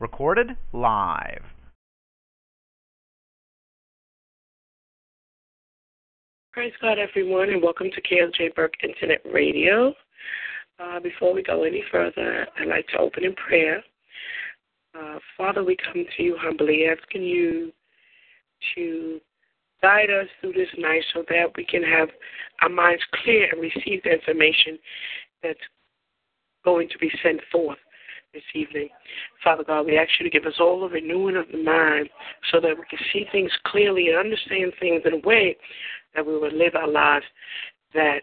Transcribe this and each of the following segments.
Recorded live. Praise God, everyone, and welcome to KLJ Burke Internet Radio. Uh, before we go any further, I'd like to open in prayer. Uh, Father, we come to you humbly, asking you to guide us through this night so that we can have our minds clear and receive the information that's going to be sent forth this evening. Father God, we ask you to give us all a renewing of the mind so that we can see things clearly and understand things in a way that we will live our lives that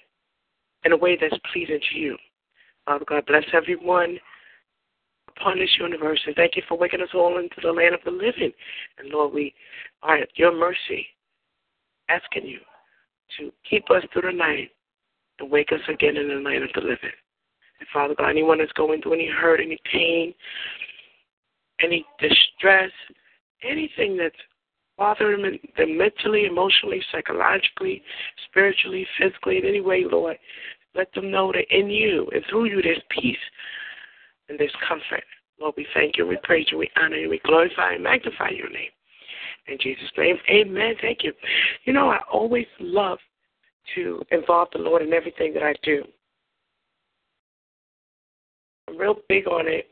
in a way that's pleasing to you. Father God, bless everyone upon this universe. And thank you for waking us all into the land of the living. And Lord, we are at your mercy, asking you to keep us through the night and wake us again in the land of the living. And Father God, anyone that's going through any hurt, any pain, any distress, anything that's bothering them mentally, emotionally, psychologically, spiritually, physically, in any way, Lord, let them know that in you and through you there's peace and there's comfort. Lord, we thank you, we praise you, we honor you, we glorify and magnify your name. In Jesus' name, amen. Thank you. You know, I always love to involve the Lord in everything that I do. Real big on it.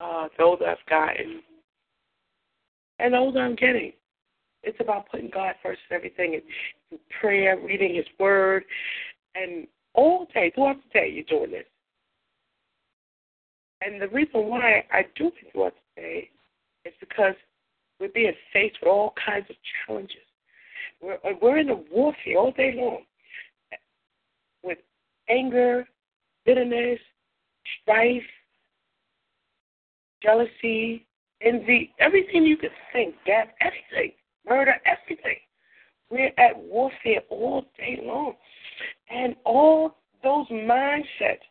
Uh, the older I've gotten, and the older I'm getting. It's about putting God first in everything and prayer, reading His Word, and all day, throughout the day, you're doing this. And the reason why I do it throughout the day is because we're being faced with all kinds of challenges. We're, we're in a warfare all day long anger, bitterness, strife, jealousy, envy, everything you could think, death, everything murder, everything. We're at warfare all day long. And all those mindsets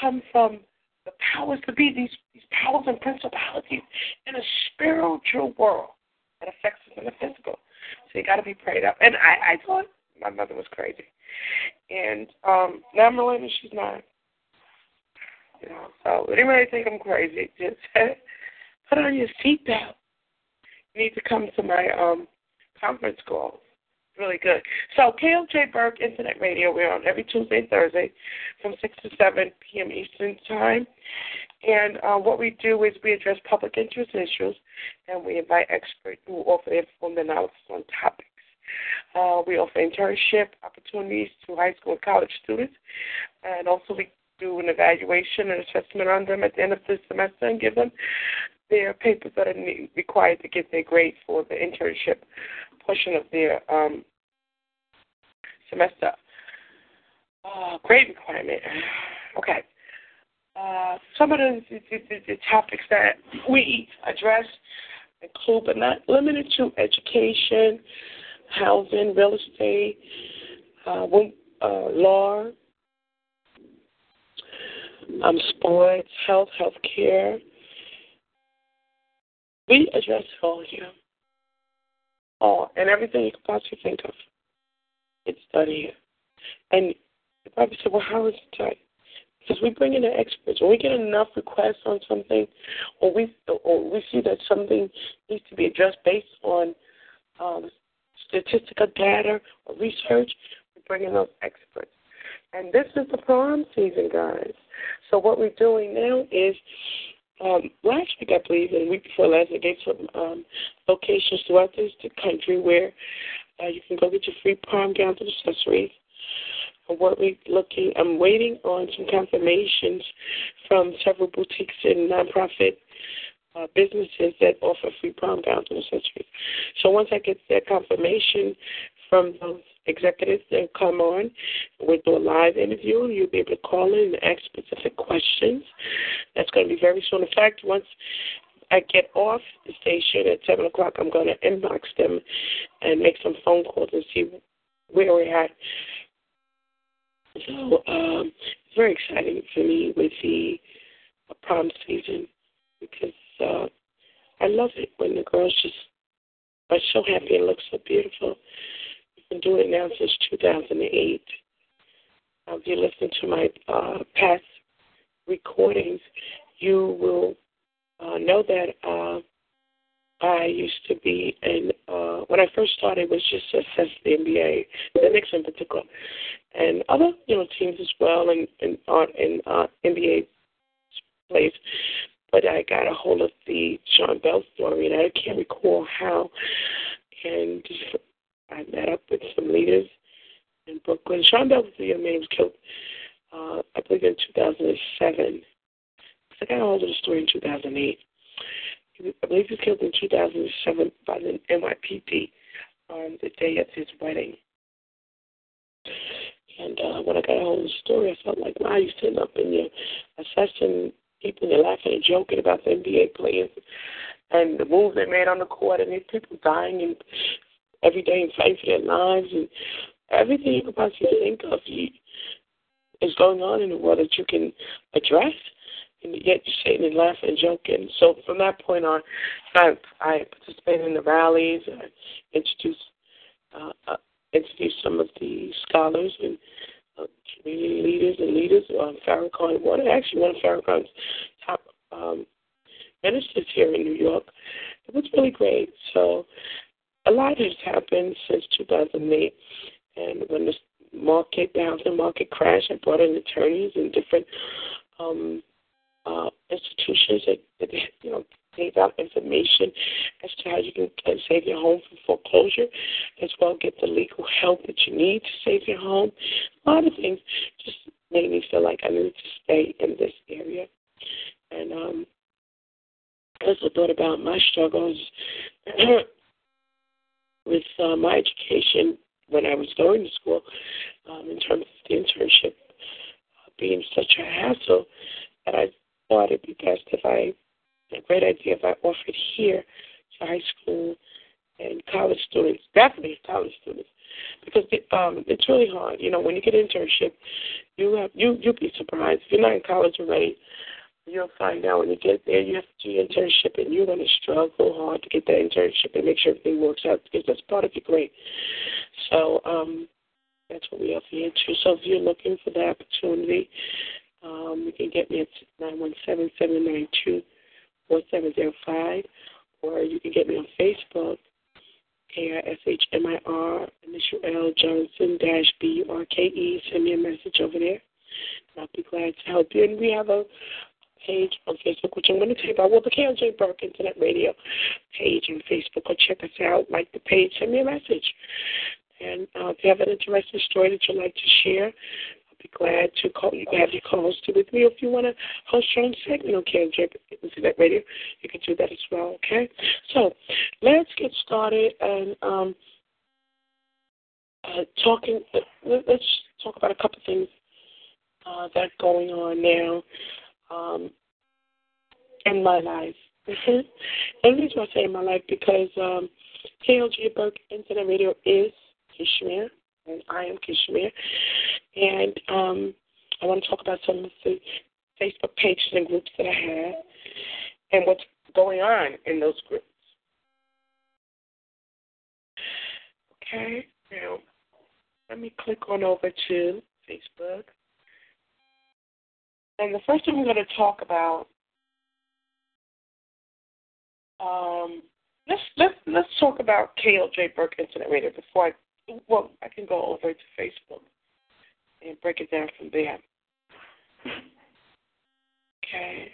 come from the powers to be, these, these powers and principalities in a spiritual world that affects us in the physical. So you got to be prayed up. And I, I thought my mother was crazy. And um, now realizing she's not. You know, so anybody think I'm crazy, just put on your seatbelt You need to come to my um, conference call. Really good. So KLJ Burke Internet Radio, we're on every Tuesday and Thursday from 6 to 7 p.m. Eastern Time. And uh, what we do is we address public interest issues, and we invite experts who offer informed analysis on topics. Uh, we offer internship opportunities to high school and college students, and also we do an evaluation and assessment on them at the end of the semester and give them their papers that are required to get their grade for the internship portion of their um, semester. Uh, grade requirement. Okay. Uh, some of the, the, the, the topics that we address include, but not limited to, education, housing, real estate, uh, uh, law, um, sports, health, health care, we address all here. All and everything you can possibly think of. It's done here. And you probably say, Well, how is it done? Because we bring in the experts. When we get enough requests on something or we or we see that something needs to be addressed based on um, statistical data or research, we bring in those experts. And this is the prom season, guys. So what we're doing now is um, last week, I believe, and the week before last, I gave some um, locations throughout this country where uh, you can go get your free prom gowns and accessories. And what we looking, I'm waiting on some confirmations from several boutiques and nonprofit uh, businesses that offer free prom gowns and accessories. So once I get that confirmation from those executives that come on. We'll do a live interview, you'll be able to call in and ask specific questions. That's going to be very soon. In fact, once I get off the station at 7 o'clock, I'm going to inbox them and make some phone calls and see where we're at. So um, it's very exciting for me with the prom season because uh, I love it when the girls just are so happy and look so beautiful. We've been doing it now since 2008. Uh, if you listen to my uh, past recordings, you will uh, know that uh, I used to be in, uh, when I first started, it was just assess the NBA, the Knicks in particular, and other, you know, teams as well, and, and, uh, and uh, NBA plays got a hold of the Sean Bell story, and I can't recall how. And I met up with some leaders in Brooklyn. Sean Bell was the young man who was killed, uh, I believe, in 2007. I got a hold of the story in 2008. I believe he was killed in 2007 by the NYPD on the day of his wedding. And uh, when I got a hold of the story, I felt like, wow, you're sitting up in your assessing people they're laughing and joking about the NBA players and the moves they made on the court and these people dying and every day and fighting for their lives and everything you could possibly think of you, is going on in the world that you can address and yet you're sitting and laughing and joking. So from that point on, I, I participated in the rallies, I introduced uh, uh, introduced some of the scholars and community leaders and leaders. Um, Farrakhan, one actually one of Farrakhan's top um, ministers here in New York. It was really great. So a lot has happened since 2008, and when the market, the housing market crashed, I brought in attorneys and different um, uh, institutions that, that you know gave out information as to how you can save your home from foreclosure, as well get the legal help that you need to save your home. A lot of things just made me feel like I needed to stay in this area. And um, I also thought about my struggles with uh, my education when I was going to school um, in terms of the internship uh, being such a hassle that I thought it'd be best if I a great idea if I offered here to high school and college students, definitely college students, because it, um, it's really hard. You know, when you get an internship, you have you you'll be surprised if you're not in college already. You'll find out when you get there, you have to do your internship, and you're going to struggle hard to get that internship and make sure everything works out because that's part of your grade. So um, that's what we offer here too. So if you're looking for the opportunity, um, you can get me at nine one seven seven nine two. 4705, or you can get me on Facebook, K-I-S-H-M-I-R, initial L, Johnson, dash B-U-R-K-E. Send me a message over there, and I'll be glad to help you. And we have a page on Facebook, which I'm going to you about. Well, the KLJ Burke Internet Radio page on Facebook. Go check us out. Like the page. Send me a message. And uh, if you have an interesting story that you'd like to share, be glad to call you have your calls to with me. If you want to host your own segment on KLJ Internet Radio, you can do that as well. Okay. So let's get started and um, uh, talking. Let's talk about a couple of things uh, that's going on now um, in my life. and the reason I say in my life because um, KLJ Burke Internet Radio is Kishmir and I am Kishmir. And um, I want to talk about some of the Facebook pages and groups that I have and what's going on in those groups. Okay, now let me click on over to Facebook. And the first thing we're going to talk about, um, let's let's let's talk about KLJ Burke Internet Radio before I well, I can go over to Facebook and break it down from there. Okay.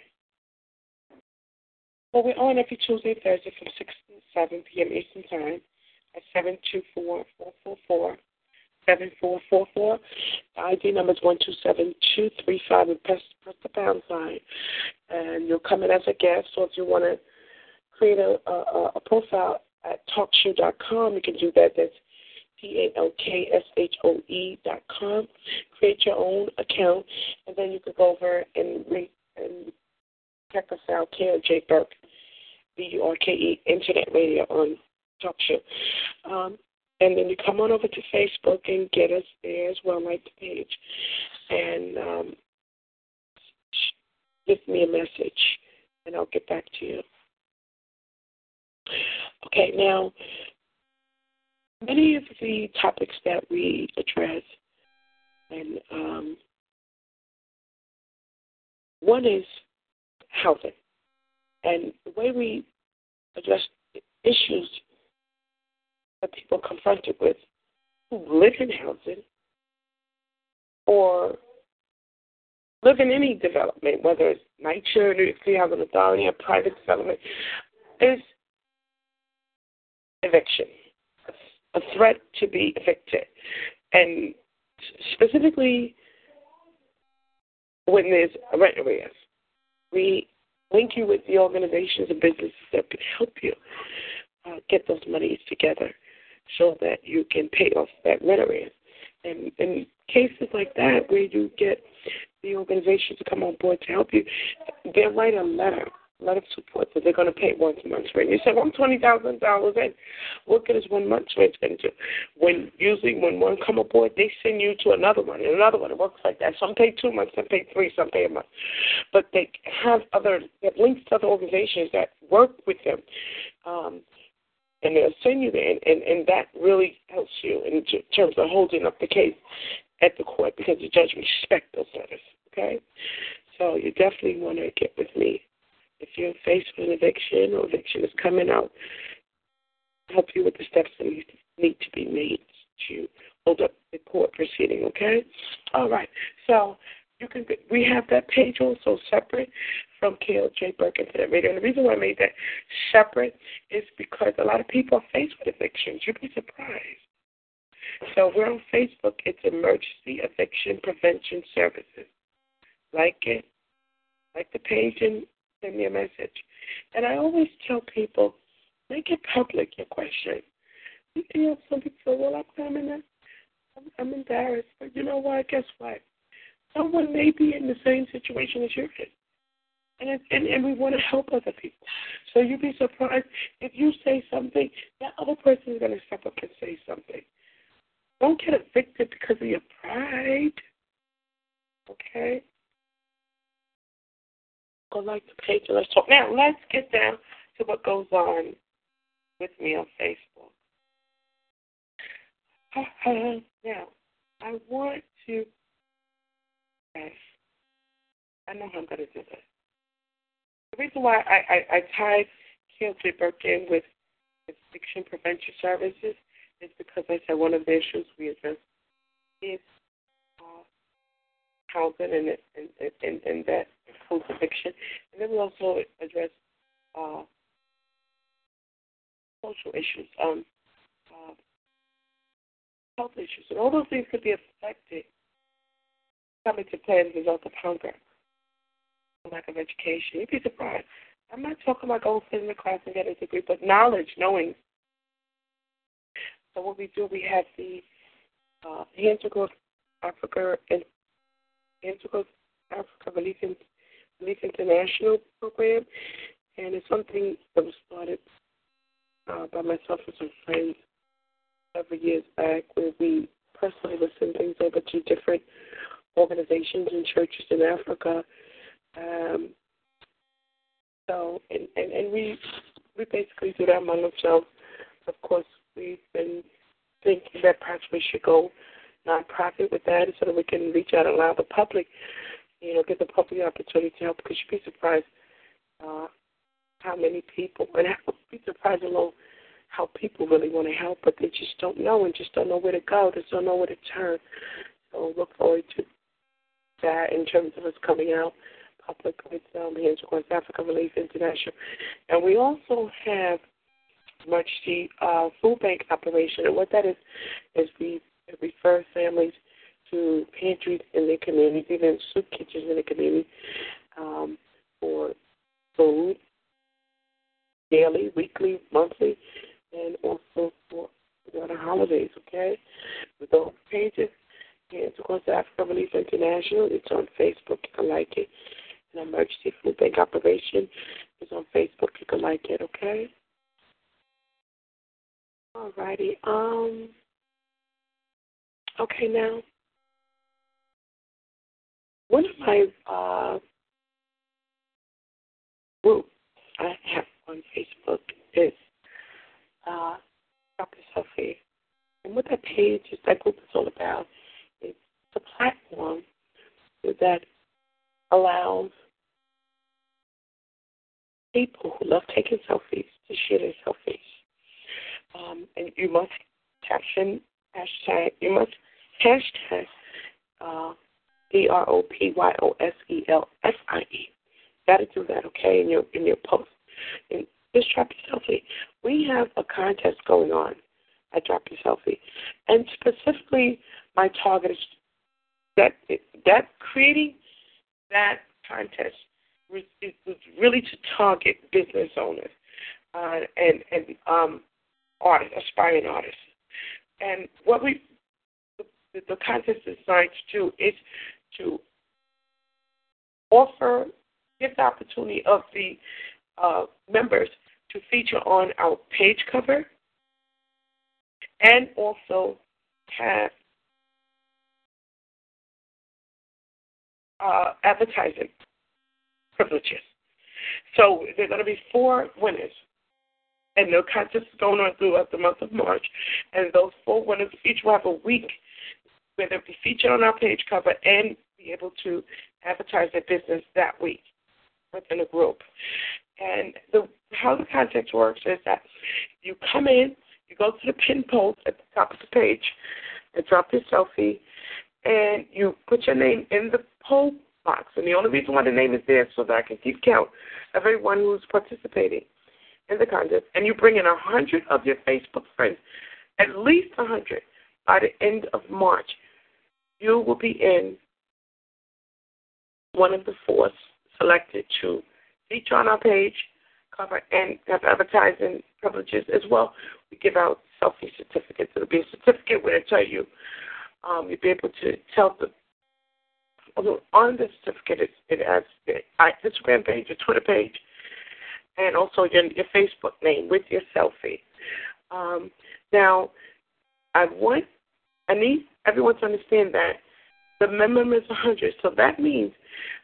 Well, we're on every Tuesday, and Thursday from 6 to 7 p.m. Eastern Time at 724 444 7444. The ID number is 127235 and press, press the pound sign. And you'll come in as a guest, so if you want to create a, a, a profile at talkshoe.com, you can do that. That's T A L K S H O E dot com. Create your own account, and then you can go over and and check us out. KLJ Burke, B U R K E Internet Radio on Talk Show. Um, and then you come on over to Facebook and get us there as well, like the page, and um, give me a message, and I'll get back to you. Okay, now many of the topics that we address, and um, one is housing, and the way we address issues that people are confronted with who live in housing or live in any development, whether it's NYCHA, New York City Housing Authority, or private development, is eviction, a threat to be evicted. And specifically when there's a rent arrears, we link you with the organizations and businesses that can help you uh, get those monies together so that you can pay off that rent arrears. And in cases like that, where you get the organizations to come on board to help you, they'll write a letter, letter of support that they're going to pay one month's rent. You say, well, I'm twenty thousand dollars in. What good is one month's rent into? When usually when one come aboard, they send you to another one and another one. It works like that. Some pay two months, some pay three, some pay a month. But they have other they have links to other organizations that work with them. Um, and they'll send you there, and, and, and that really helps you in terms of holding up the case at the court because the judge respects those letters. Okay, so you definitely want to get with me if you're faced with an eviction or eviction is coming out. Help you with the steps that need to be made to hold up the court proceeding. Okay, all right. So you can we have that page also separate from KLJ Burke Internet Radio. And the reason why I made that separate is because a lot of people are faced with evictions. You'd be surprised. So we're on Facebook. It's Emergency Eviction Prevention Services. Like it, like the page, and send me a message. And I always tell people, make it public your question. You know, some people say, well, I'm, in I'm, I'm embarrassed. But you know what? Guess what? Someone may be in the same situation as you're in and, and, and we want to help other people. So you'd be surprised if you say something, that other person is going to step up and say something. Don't get evicted because of your pride. Okay? Go like the page and let's talk. Now, let's get down to what goes on with me on Facebook. now, I want to. Yes, I know how I'm going to do this. The reason why I, I, I tied Burke in with Eviction Prevention Services is because I said one of the issues we address is uh, housing and, and, and, and that eviction. And then we also address uh, social issues, um, uh, health issues. And all those things could be affected coming to play as a result of hunger lack of education. You'd be surprised. I'm not talking about going in the class and get a degree, but knowledge, knowing. So what we do, we have the uh, Integral Africa Integral Africa Relief, Relief International program, and it's something that was started uh, by myself and some friends several years back, where we personally will send things over to different organizations and churches in Africa um, so, and, and, and we we basically do that among ourselves. Of course, we've been thinking that perhaps we should go nonprofit with that so that we can reach out and allow the public, you know, give the public the opportunity to help. Because you'd be surprised uh, how many people, and you'd be surprised alone how people really want to help, but they just don't know and just don't know where to go. They don't know where to turn. So look forward to that in terms of us coming out Public with um, Hands Across Africa Relief International. And we also have emergency uh, food bank operation. And what that is, is we refer families to pantries in their communities, even soup kitchens in the community um, for food, daily, weekly, monthly, and also for the holidays, okay? With those pages, Hands Across Africa Relief International, it's on Facebook. You can like it. An emergency food bank operation is on Facebook. You can like it, okay? All righty. Um. Okay, now one of my uh, groups I have on Facebook is uh, Dr. Sophie. And what that page is, that group is all about, is a platform that allows people who love taking selfies to share their selfies. Um, and you must caption hashtag, you must hashtag uh, D R O P Y O S E L F I E. Got to do that, okay, in your in your post. And just drop your selfie. We have a contest going on at Drop Your Selfie, and specifically, my target is that that creating that contest was, was really to target business owners uh, and and um, artists, aspiring artists. And what we the, the contest is designed to do is to offer, give the opportunity of the uh, members to feature on our page cover and also have uh, advertising privileges. So there are going to be four winners. And the contest is going on throughout the month of March. And those four winners each will have a week where they'll be featured on our page cover and be able to advertise their business that week within a group. And the how the contest works is that you come in, you go to the pin post at the top of the page, and drop your selfie, and you put your name in the poll box. And the only reason why the name is there is so that I can keep count of everyone who's participating in the contest. And you bring in a hundred of your Facebook friends, at least a hundred, by the end of March. You will be in one of the four selected to feature on our page, cover, and have advertising privileges as well. We give out selfie certificates. It'll be a certificate where it tell you um, you'll be able to tell the on the certificate it, it has the Instagram page, your Twitter page, and also your, your Facebook name with your selfie. Um, now, I want I need everyone to understand that the minimum is 100. So that means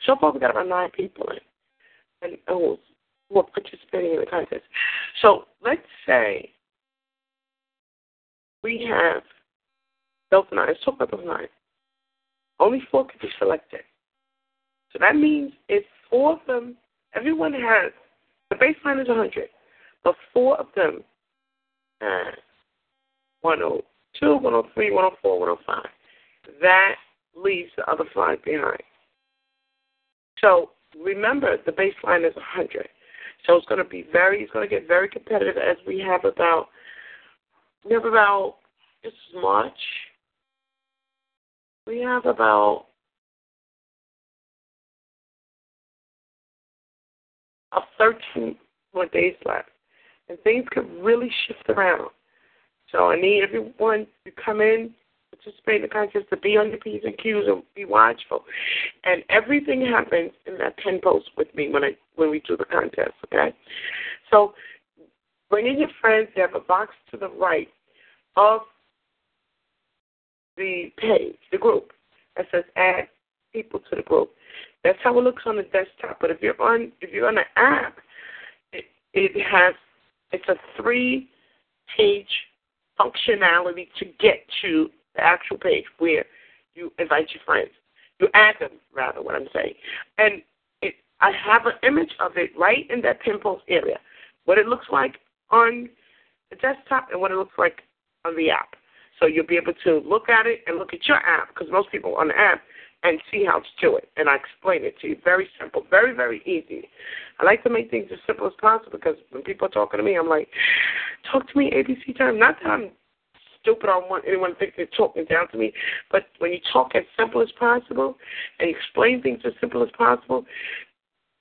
so far we got about nine people in, and who are participating in the contest. So let's say we have those nine. Let's talk about those nine. Only four can be selected. So that means if four of them, everyone has, baseline is 100, but four of them uh, have 102, 103, 104, 105. That leaves the other five behind. So remember, the baseline is 100. So it's going to be very, it's going to get very competitive as we have about, we have about, this is March, we have about of 13 more days left. And things could really shift around. So I need everyone to come in, participate in the contest, to be on your P's and Q's and be watchful. And everything happens in that ten post with me when I when we do the contest, okay? So bring in your friends, they have a box to the right of the page, the group, that says add people to the group. That's how it looks on the desktop. But if you're on if you're on the app, it, it has it's a three page functionality to get to the actual page where you invite your friends. You add them, rather, what I'm saying. And it, I have an image of it right in that pin post area, what it looks like on the desktop and what it looks like on the app. So you'll be able to look at it and look at your app because most people on the app and see how to do it. And I explain it to you. Very simple, very, very easy. I like to make things as simple as possible because when people are talking to me, I'm like, talk to me ABC time. Not that I'm stupid. I don't want anyone to think they're talking down to me. But when you talk as simple as possible and explain things as simple as possible,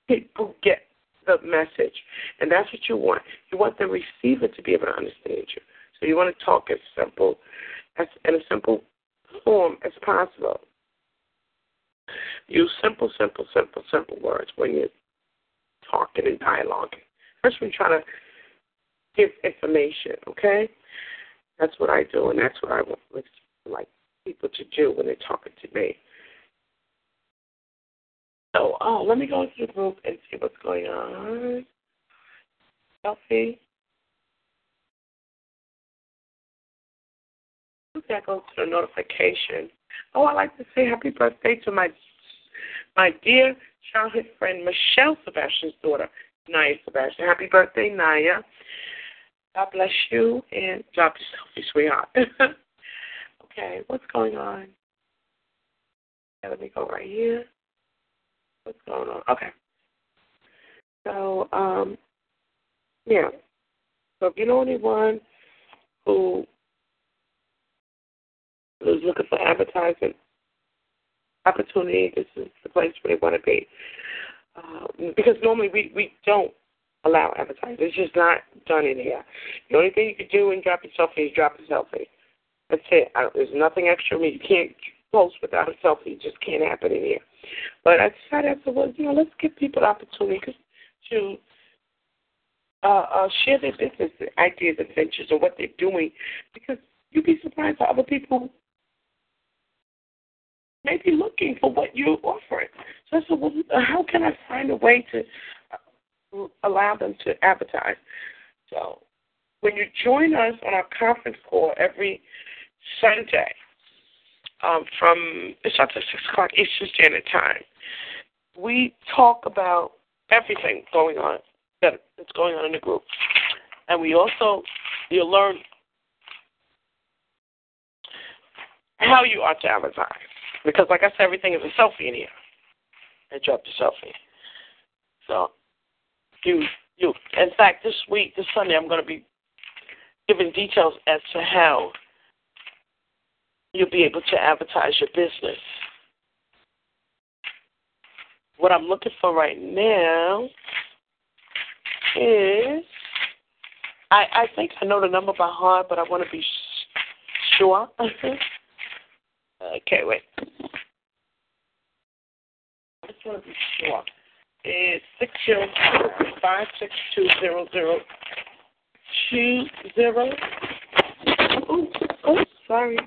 people get the message. And that's what you want. You want the receiver to be able to understand you. So you want to talk as simple as in a simple form as possible. Use simple, simple, simple, simple words when you're talking and dialoguing. First, we're trying to give information, okay? That's what I do, and that's what I want like people to do when they're talking to me. So, oh, let me go into the group and see what's going on. Selfie. Okay, I go to the notification. Oh, I'd like to say happy birthday to my my dear childhood friend Michelle Sebastian's daughter, Naya Sebastian. Happy birthday, Naya. God bless you and drop yourself, sweetheart. okay, what's going on? Okay, let me go right here. What's going on? Okay. So, um, yeah. So if you know anyone who is looking for advertising opportunity, this is the place where they want to be. Um, because normally we, we don't allow advertising. It's just not done in here. The only thing you can do and drop your selfie is drop a selfie. That's it. I, there's nothing extra. I mean, you can't post without a selfie. It just can't happen in here. But I decided afterwards, you know, let's give people the opportunity to uh, uh, share their business ideas, adventures, or what they're doing, because you'd be surprised how other people may be looking for what you're offering. So I said, well, how can I find a way to uh, allow them to advertise? So when you join us on our conference call every Sunday, um, from it's up to six o'clock Eastern Standard Time. We talk about everything going on that that's going on in the group, and we also you'll learn how you are to advertise because, like I said, everything is a selfie in here. I dropped a selfie, so you you. In fact, this week, this Sunday, I'm going to be giving details as to how you'll be able to advertise your business. What I'm looking for right now is I I think I know the number by heart, but I want to be sure. okay, wait. I just want to be sure. It's six zero five six two zero zero two zero. Oh, oh, sorry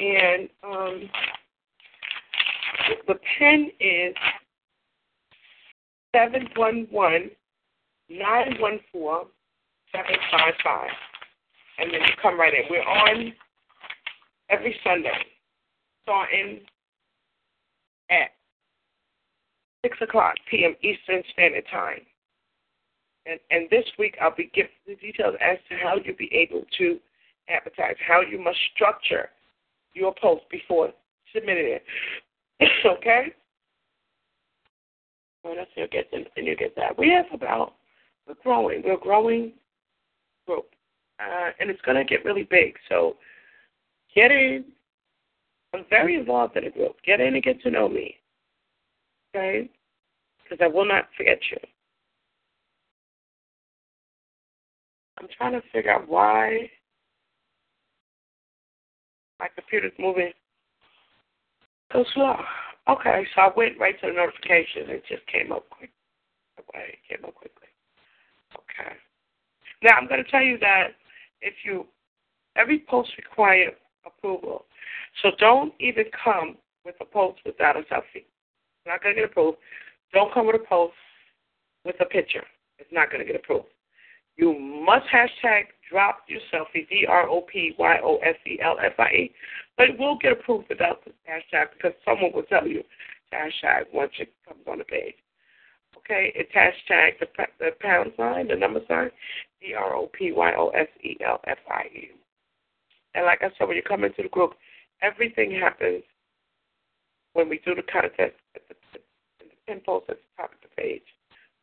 and um, the pen is seven one one nine one four seven five five, and then you come right in. We're on every Sunday, starting at six o'clock p.m. Eastern Standard Time. And, and this week I'll be giving the details as to how you'll be able to advertise, how you must structure your post before submitting it. okay? Well, that's you'll get and you get that. We have about we're growing. We're growing group. Uh, and it's gonna get really big. So get in. I'm very involved in the group. Get in and get to know me. Okay? Because I will not forget you. I'm trying to figure out why my computer's moving so slow. Okay, so I went right to the notification. It just came up quick. It came up quickly. Okay. Now I'm going to tell you that if you every post requires approval, so don't even come with a post without a selfie. It's not going to get approved. Don't come with a post with a picture. It's not going to get approved. You must hashtag drop your selfie, D R O P Y O S E L F I E. But it will get approved without the hashtag because someone will tell you hashtag once it comes on the page. Okay, it's hashtag the, the pound sign, the number sign, D R O P Y O S E L F I E. And like I said, when you come into the group, everything happens when we do the contest at the, the pin post at the top of the page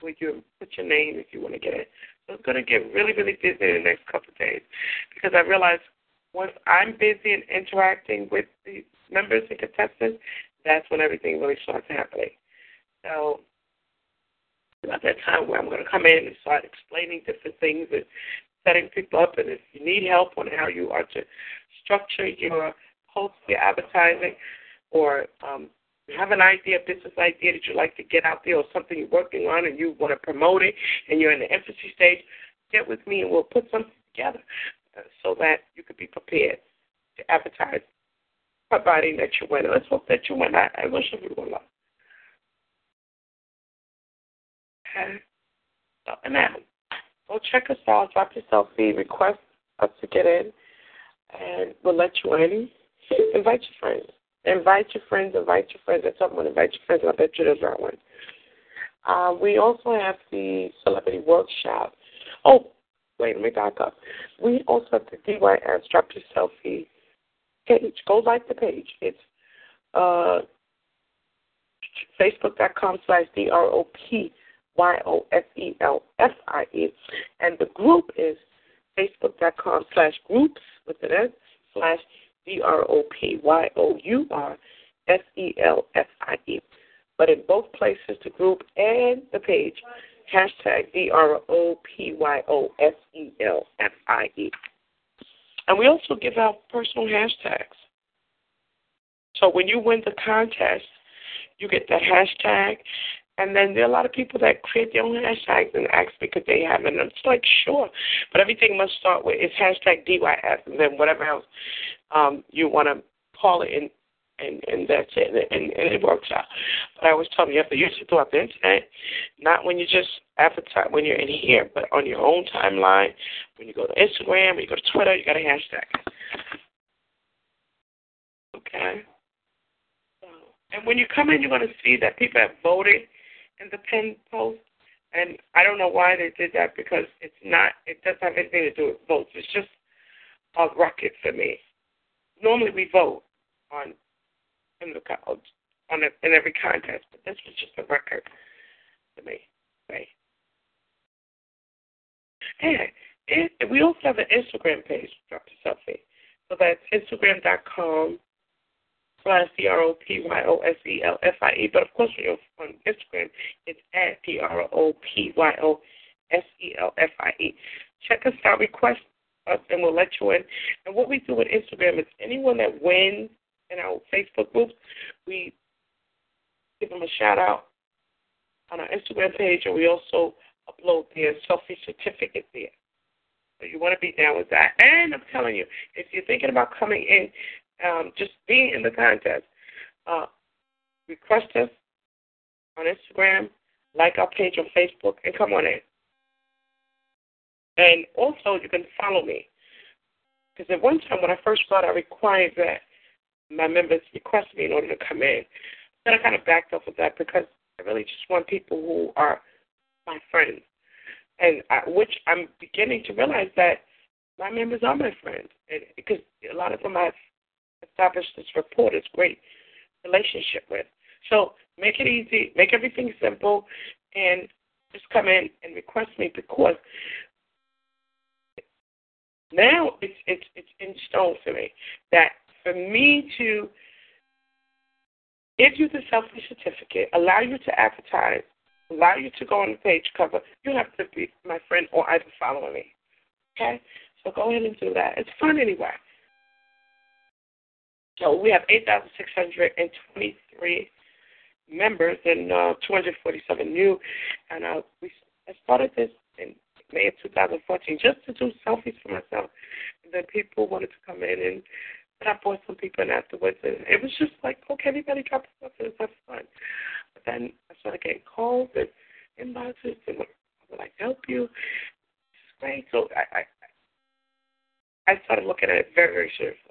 where you put your name if you want to get it. So it's going to get really, really busy in the next couple of days because I realize once I'm busy and interacting with the members and contestants, that's when everything really starts happening. So about that time where I'm going to come in and start explaining different things and setting people up, and if you need help on how you are to structure your post, your advertising, or um, you have an idea, a business idea that you'd like to get out there, or something you're working on and you want to promote it, and you're in the infancy stage, get with me and we'll put something together uh, so that you could be prepared to advertise providing that you win. Let's hope that you win. I, I wish everyone luck. Okay. So, and now, go check us out. Drop your selfie. Request us to get in, and we'll let you in. Invite your friends. Invite your friends. Invite your friends. At someone invite your friends. I bet you there's not one. Uh, we also have the celebrity workshop. Oh, wait, let me back up. We also have the DYS Drop Your Selfie page. Go like the page. It's uh, facebook.com slash D-R-O-P Y O S E L F I E. And the group is facebook.com slash groups with an S slash D R O P Y O U R S E L F I E. But in both places, the group and the page, hashtag D R O P Y O S E L F I E. And we also give out personal hashtags. So when you win the contest, you get that hashtag, and then there are a lot of people that create their own hashtags and ask because they haven't. And it's like, sure. But everything must start with it's hashtag DYS and then whatever else um, you want to call it, and, and, and that's it. And, and it works out. But I always tell them you have to use it throughout the internet, not when you just advertise, when you're in here, but on your own timeline. When you go to Instagram, when you go to Twitter, you got a hashtag. Okay? And when you come in, you're going to see that people have voted in the pin post. And I don't know why they did that because it's not, it doesn't have anything to do with votes. It's just a record for me. Normally we vote on in the on a, in every contest, but this was just a record to me. Right. And we also have an Instagram page, Drop Yo Selfie. So that's Instagram.com slash D R O P Y O S E L F I E. But of course, you're on Instagram, it's at D R O P Y O S E L F I E. Check us out, request us, and we'll let you in. And what we do with Instagram is anyone that wins in our Facebook groups, we give them a shout out on our Instagram page, and we also upload their selfie certificate there. So you want to be down with that. And I'm telling you, if you're thinking about coming in um, just be in the contest. Uh, request us on Instagram, like our page on Facebook, and come on in. And also, you can follow me. Because at one time, when I first started, I required that my members request me in order to come in. Then I kind of backed off of that because I really just want people who are my friends. And I, which I'm beginning to realize that my members are my friends. And because a lot of them I've establish this rapport, this great relationship with. So make it easy, make everything simple, and just come in and request me because now it's it's it's in stone for me that for me to give you the selfie certificate, allow you to advertise, allow you to go on the page cover, you have to be my friend or either follow me. Okay? So go ahead and do that. It's fun anyway. So we have 8,623 members and uh, 247 new. And uh, we I started this in May of 2014 just to do selfies for myself. And then people wanted to come in and, and I brought some people in afterwards. And it was just like, okay, everybody drop stuff and it's fun. But then I started getting calls and inboxes and I would like help you. It's great. So I, I I started looking at it very, very seriously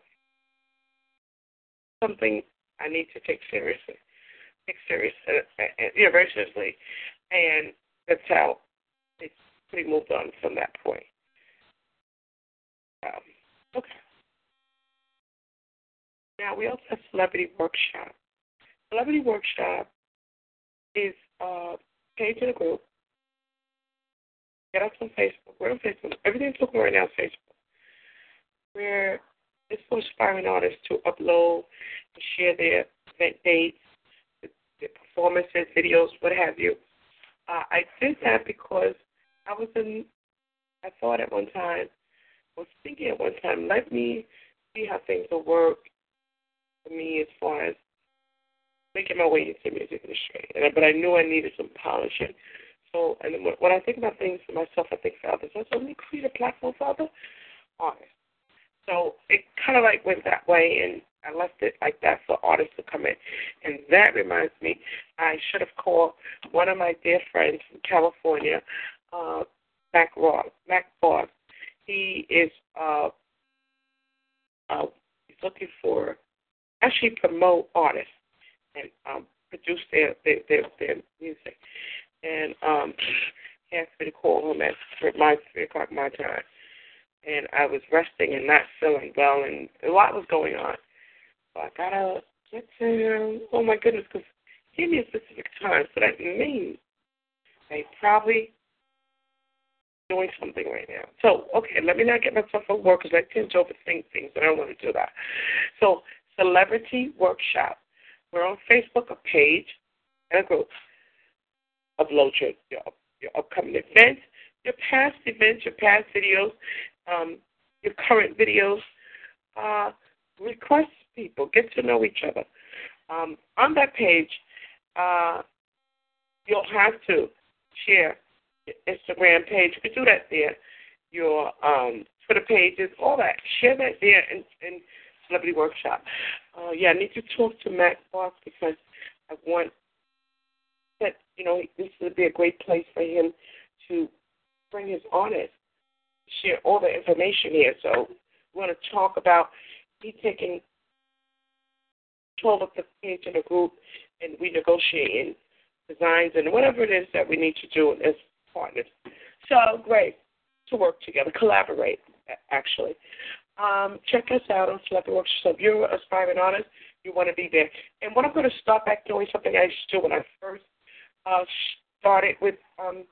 something I need to take seriously, take seriously, uh, uh, yeah, very seriously, and that's how it's pretty moved on from that point. Um, okay. Now we also have celebrity workshop. Celebrity workshop is a page in a group. Get us on Facebook. We're on Facebook. Everything's looking right now on Facebook. Where it's for aspiring artists to upload and share their event dates, their performances, videos, what have you. Uh, I did that because I was in I thought at one time, was thinking at one time, let me see how things will work for me as far as making my way into the music industry. And, but I knew I needed some polishing. So, and when I think about things for myself, I think for others. So, let me create a platform for other artists. So it kind of like went that way, and I left it like that for artists to come in. And that reminds me, I should have called one of my dear friends from California, uh, Mac Ross, Mac Boss. He is uh, uh, he's looking for actually promote artists and um, produce their, their their their music. And um, he asked me to call him at my three o'clock my time and I was resting and not feeling well, and a lot was going on. So I gotta get to him. Oh my goodness, because give me a specific time, so that means they probably doing something right now. So okay, let me not get myself on work because I tend to overthink things, and I don't want to do that. So celebrity workshop. We're on Facebook, a page and a group. Upload your, your your upcoming events, your past events, your past videos, um, your current videos. Uh, request people, get to know each other. Um, on that page, uh, you'll have to share your Instagram page. You can do that there. Your um, Twitter pages, all that. Share that there in, in Celebrity Workshop. Uh, yeah, I need to talk to Matt Boss because I want that, you know, this would be a great place for him to bring his artists share all the information here. So we want to talk about me taking 12 of the page in a group and we negotiating designs and whatever it is that we need to do as partners. So great to work together, collaborate actually. Um, check us out on Celebrity Workshop. So if you're an aspiring artist, you want to be there. And what I'm going to start back doing something I used to do when I first uh, started with um,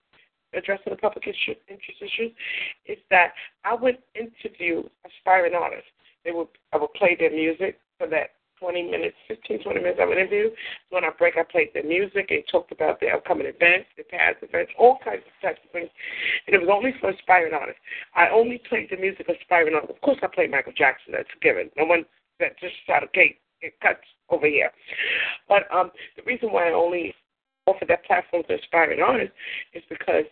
addressing the public interest issues is that I would interview aspiring artists. They would I would play their music for that 20 minutes, 15, 20 minutes of an interview. When I break, I played their music and talked about their upcoming events, their past events, all kinds of types of things. And it was only for aspiring artists. I only played the music of aspiring artists. Of course, I played Michael Jackson. That's a given. No one that just out of gate it cuts over here. But um, the reason why I only offer that platform to aspiring artists is because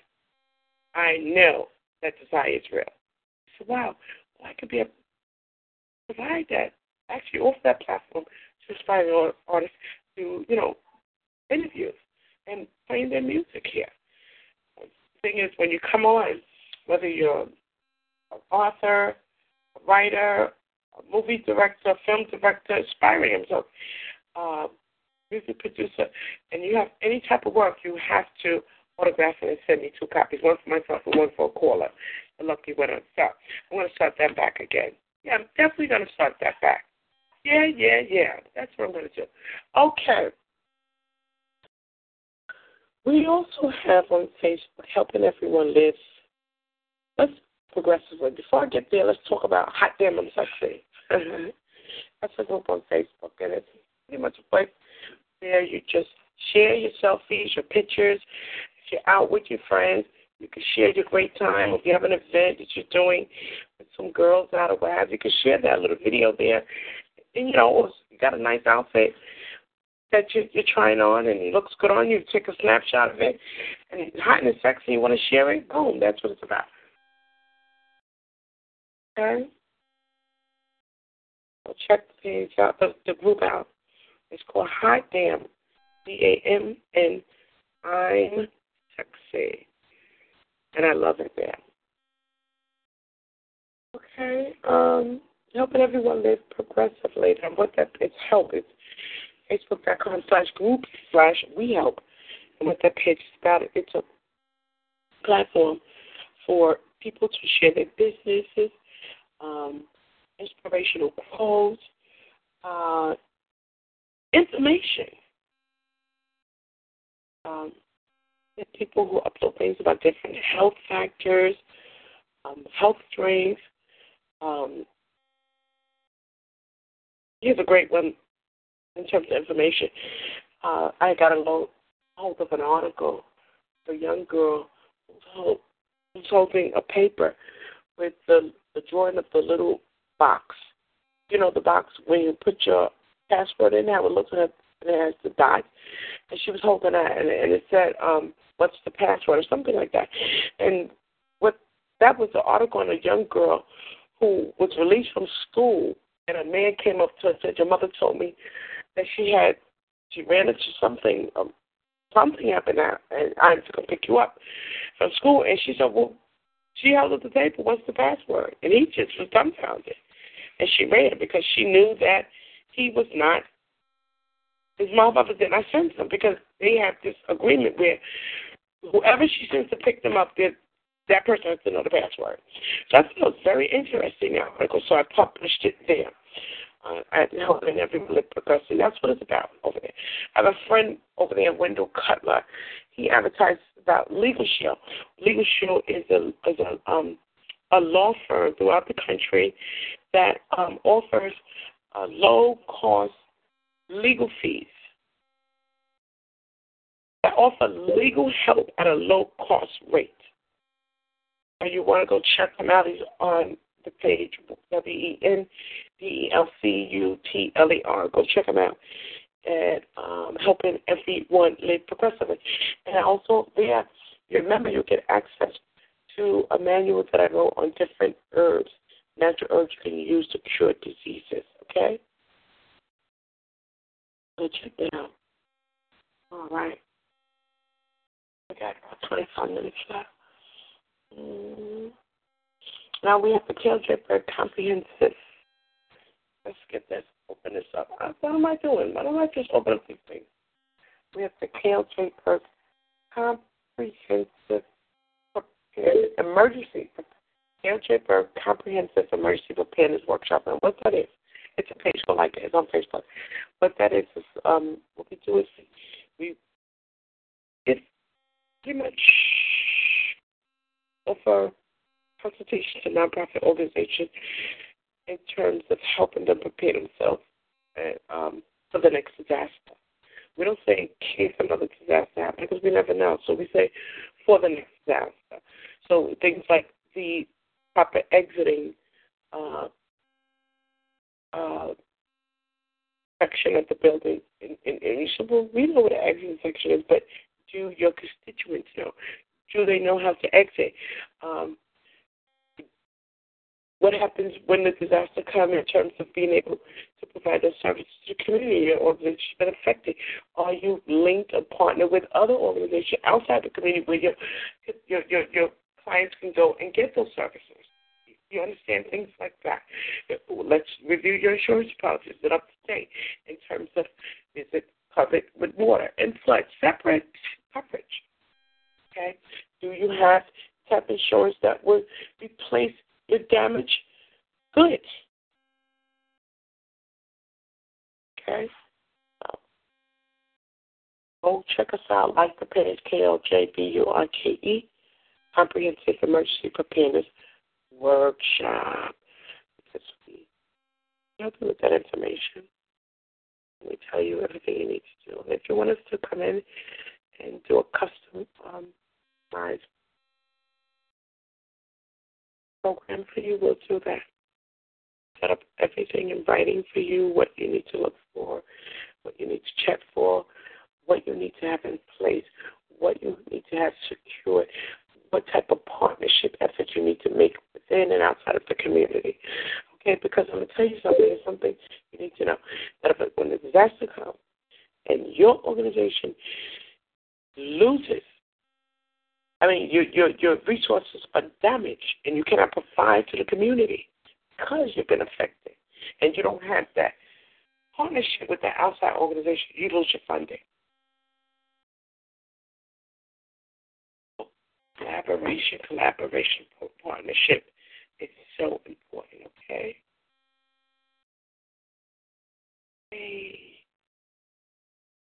I know that desire is real. So wow, well, I could be a provide that actually off that platform to aspiring artists to you know interviews and playing their music here. The thing is, when you come on, whether you're an author, a writer, a movie director, film director, aspiring himself, uh, music producer, and you have any type of work, you have to autograph it and send me two copies, one for myself and one for a caller. The lucky winner. So I'm going to start that back again. Yeah, I'm definitely going to start that back. Yeah, yeah, yeah. That's what I'm going to do. Okay. We also have on Facebook helping everyone live. Let's progressively. Before I get there, let's talk about Hot Damn I'm Sexy. That's a group on Facebook, and it's pretty much a place where you just share your selfies, your pictures, you're out with your friends, you can share your great time. If you have an event that you're doing with some girls out of WAB, you can share that little video there. And you know, you got a nice outfit that you're, you're trying on and it looks good on you. Take a snapshot of it, and it's hot and sexy. You want to share it? Boom, that's what it's about. Okay. Check the page out, the, the group out. It's called Hot Damn, D A M N. I'm sexy. And I love it there. Okay. Um, helping everyone live progressively. And what that is help is facebook.com slash group slash we help. And what that page is about, it's a platform for people to share their businesses, um, inspirational quotes, uh, information. Um, people who upload things about different health factors, um, health drinks. Um, here's a great one in terms of information. Uh, I got a hold of an article of a young girl whose was holding a paper with the the drawing of the little box. You know, the box when you put your password in, how it looks like it has the dot. And she was holding that, and, and it said, um, "What's the password?" or something like that. And what that was an article on a young girl who was released from school, and a man came up to her and said, "Your mother told me that she had she ran into something, um, something happened, and I'm to come pick you up from school." And she said, "Well." She held up the paper, what's the password? And he just was dumbfounded. And she ran because she knew that he was not, his mom father did not send him because they have this agreement where whoever she sends to pick them up, that that person has to know the password. So I thought it was very interesting article, so I published it there. Uh, at helping every progressive. That's what it's about over there. I have a friend over there, Wendell Cutler. He advertises about Legal Shield. Legal Shield is a is a um a law firm throughout the country that um, offers uh, low cost legal fees. That offer legal help at a low cost rate. And you want to go check them out. He's on the page W E N D E L C U T L E R. Go check them out and um, helping everyone live progressively. And also there, remember you get access to a manual that I wrote on different herbs, natural herbs you can use to cure diseases. Okay. Check that out. All right. I got about 25 minutes left. Mm-hmm. Now we have the Draper Comprehensive. Let's get this, open this up. Uh, what am I doing? Why don't I just open up these things? We have the Draper Comprehensive Emergency Draper Comprehensive Emergency Preparedness Workshop. And what that is, it's a page go like it. It's on Facebook. What that is um, what we do is we it's pretty much offer consultation to nonprofit organizations in terms of helping them prepare themselves and, um, for the next disaster. We don't say in case another disaster happens because we never know. So we say for the next disaster. So things like the proper exiting uh, uh, section of the building. And you said, well, we know what the exit section is, but do your constituents know? Do they know how to exit? Um, what happens when the disaster comes in terms of being able to provide those services to the community or organization been affected? Are you linked or partner with other organizations outside the community where your your your, your clients can go and get those services? You understand things like that. Let's review your insurance policies. Is it up to date in terms of is it covered with water and flood? Separate coverage. Okay. Do you have type insurance that would replace your damaged goods. Okay? Go check us out, like the page, K-L-J-B-U-R-K-E, Comprehensive Emergency Preparedness Workshop. Because we help you with that information. We tell you everything you need to do. If you want us to come in and do a custom um, program for you, we'll do that. Set up everything in writing for you, what you need to look for, what you need to check for, what you need to have in place, what you need to have secured, what type of partnership effort you need to make within and outside of the community. Okay, because I'm going to tell you something, there's something you need to know. That if, when the disaster comes and your organization loses I mean, your your your resources are damaged, and you cannot provide to the community because you've been affected, and you don't have that partnership with the outside organization. You lose your funding. Collaboration, collaboration, partnership is so important. Okay. Hey.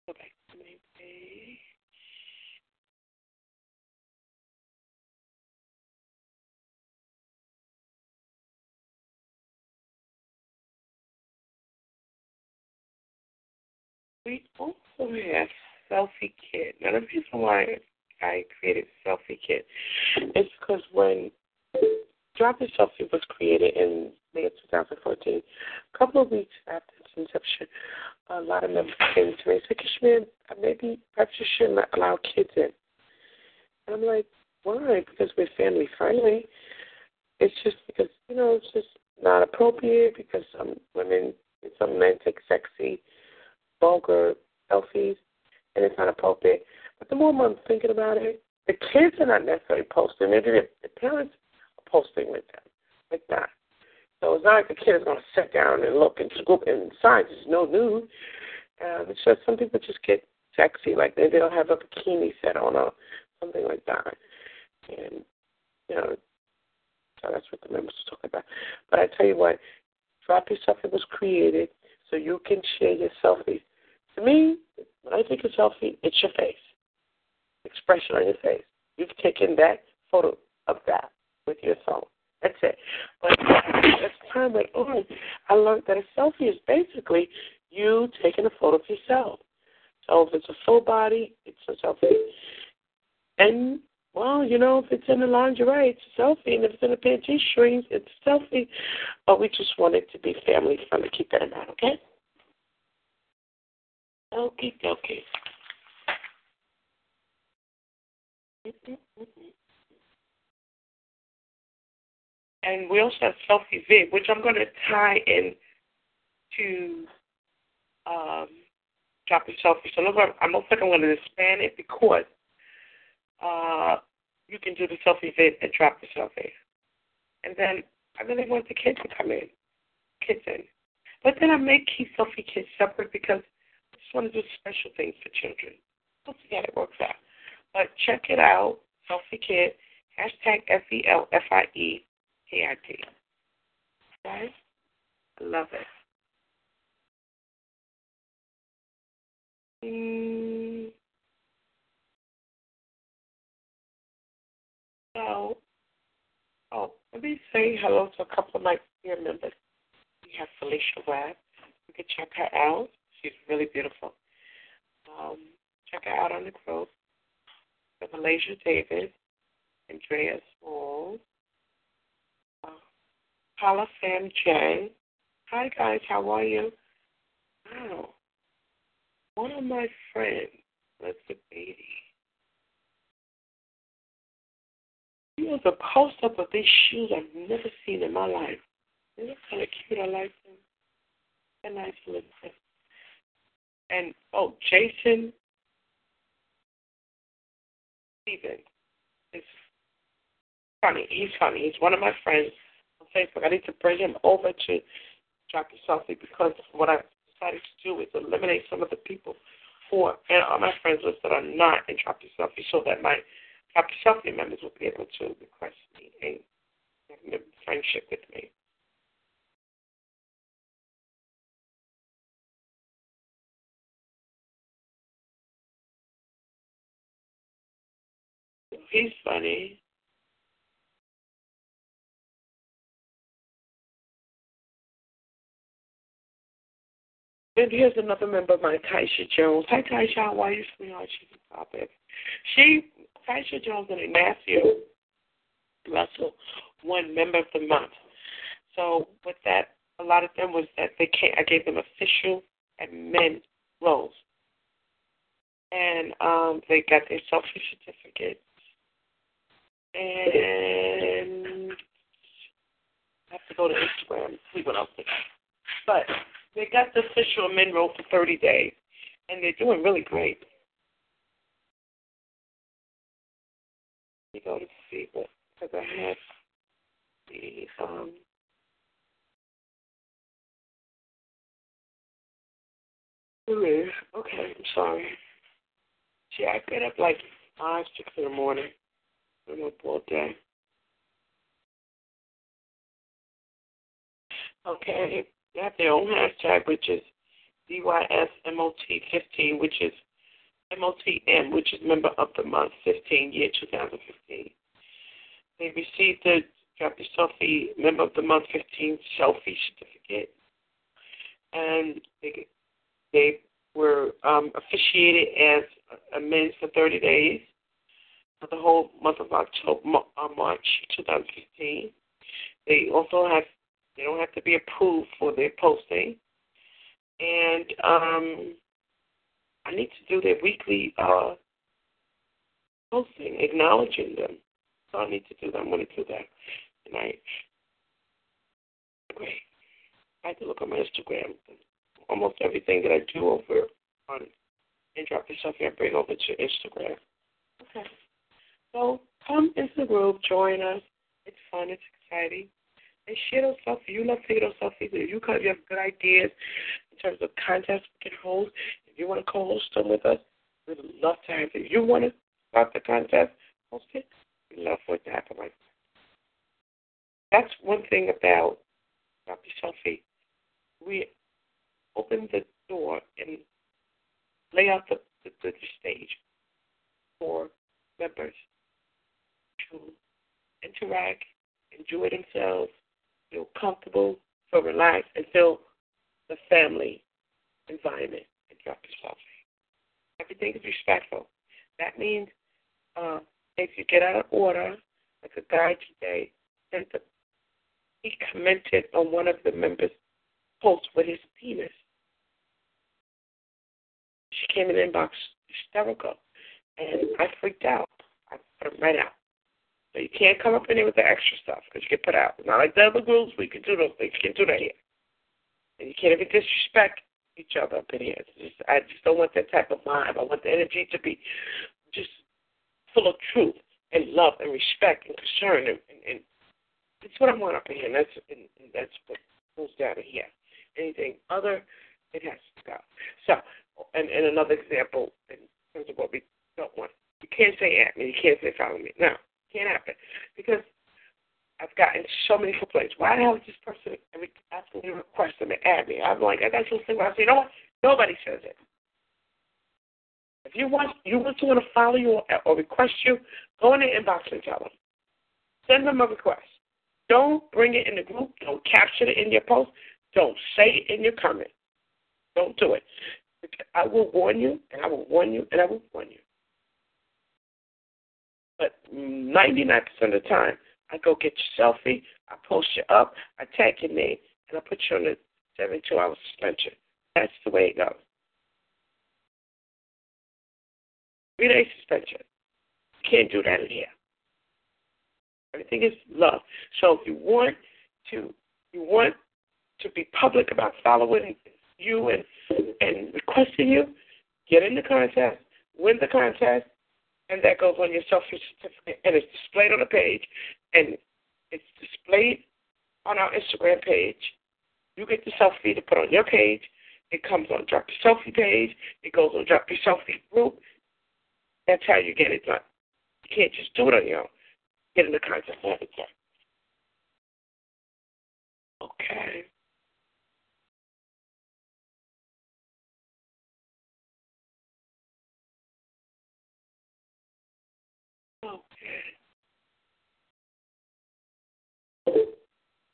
Go back to main page. We also have Selfie Kit. Now, the reason why I created Selfie Kit It's because when Drop Yo Selfie was created in May of 2014, a couple of weeks after its inception, a lot of members came to me and said, maybe perhaps you shouldn't allow kids in. And I'm like, why? Because we're family friendly. It's just because, you know, it's just not appropriate because some women some men take sexy, vulgar selfies, and it's not appropriate. But the more I'm thinking about it, the kids are not necessarily posting. Maybe the, parents are posting with them, like that. So it's not like the kid is going to sit down and look and scoop inside. There's no nude. Um, it's just some people just get sexy, like they they'll have a bikini set on or something like that, and you know, so that's what the members are talking about. But I tell you what, drop yo selfie was created so you can share your selfies. To me, when I take a selfie, it's your face, expression on your face. You've taken that photo of that with your phone. That's it. But as time went on, I learned that a selfie is basically you taking a photo of yourself. So if it's a full body, it's a selfie. And well, you know, if it's in the lingerie, it's a selfie, and if it's in a pair of G-strings, it's a selfie. But we just want it to be family friendly. Keep that in mind, okay? Okay, okay. And we also have selfie vid, which I'm going to tie in to um, drop a selfie. So I'm most likely going to expand it because uh, you can do the selfie vid and drop the selfie. And then I really want the kids to come in, kids in. But then I make key selfie kids separate because I just want to do special things for children. We'll see it works out. But check it out, selfie kit, hashtag F-E-L-F-I-E K-I-T. Guys, I love it. Mm. So, oh, let me say hello to a couple of my dear members. We have Felicia Webb. You can check her out. She's really beautiful. Um, check her out on the group. Malaysia David, Andrea Small, uh, Paula Sam J. Hi guys, how are you? Wow. One of my friends, Mr. Beatty, He was a post up of these shoes I've never seen in my life. They look kind of cute. I like them. They're nice looking. And oh, Jason Stevens is funny. He's funny. He's one of my friends on Facebook. I need to bring him over to Your Selfie because what I've decided to do is eliminate some of the people who are on my friends list that are not in Your Selfie so that my Dr. Selfie members will be able to request me a friendship with me. He's funny. And here's another member of mine, Taisha Jones. Hi, Taisha. How are you, sweetheart? She's a topic. She Taisha Jones and Matthew Russell won Member of the Month. So with that, a lot of them was that they came, I gave them official and men roles, and um, they got their selfie certificates, and I have to go to Instagram see what else they got. But they got the official role for 30 days, and they're doing really great. me go to see what because I had the um Okay, I'm sorry. See, I get up like five, six in the morning. Okay, they have their own hashtag, which is DYSMOT15, which is MOTM, which is Member of the Month 15, year 2015. They received the Drop Yo Selfie Member of the Month 15 selfie certificate, and they, they were um, officiated as a amends for 30 days. For the whole month of October, uh, March 2015. They also have they don't have to be approved for their posting, and um, I need to do their weekly uh, posting, acknowledging them. So I need to do that. I'm going to do that tonight. Great. I have to look on my Instagram. Almost everything that I do over on and drop yourself here, bring over to Instagram. Okay. So come into the group, join us. It's fun, it's exciting. And share those selfies. You love taking those selfies. If you, you have good ideas in terms of contests we can hold, if you want to co host them with us, we'd love to have you. If you want to start the contest, host it, we'd love for it to happen like that. That's one thing about Drop Yo Selfie. We open the door and lay out the, the, the stage for members to interact, enjoy themselves, feel comfortable, feel relaxed, and feel the family environment and. Everything is respectful. That means uh, if you get out of order, like a guy today the, he commented on one of the members' posts with his penis. She came in the inbox hysterical, and I freaked out. I put him right out. So you can't come up in here with the extra stuff because you get put out. Not like the other groups. We can do those things. You can't do that here. And you can't even disrespect each other up in here. Just, I just don't want that type of vibe. I want the energy to be just full of truth and love and respect and concern. And, and, and that's what I want up in here. And that's, and, and that's what goes down in here. Anything other, it has to go. So, and, and another example in terms of what we don't want. You can't say at me. You can't say follow me. No, can't happen because I've gotten so many complaints. Why the hell is this person asking me to request them and add me? I'm like, I got something. I say, you know what? Nobody says it. If you want you want someone to follow you or request you, go in the inbox and tell them. Send them a request. Don't bring it in the group. Don't capture it in your post. Don't say it in your comment. Don't do it. I will warn you, and I will warn you, and I will warn you. But 99% of the time, I go get your selfie, I post you up, I tag your name, and I put you on a 72 hour suspension. That's the way it goes. Three day suspension. You can't do that in here. Everything is love. So if you want to, you want to be public about following you and and requesting you, get in the contest, win the contest, and that goes on your selfie certificate, and it's displayed on the page, and it's displayed on our Instagram page. You get the selfie to put on your page. It comes on Drop Yo Selfie page. It goes on Drop Yo Selfie group. That's how you get it done. You can't just do it on your own. Get in the the time. Okay.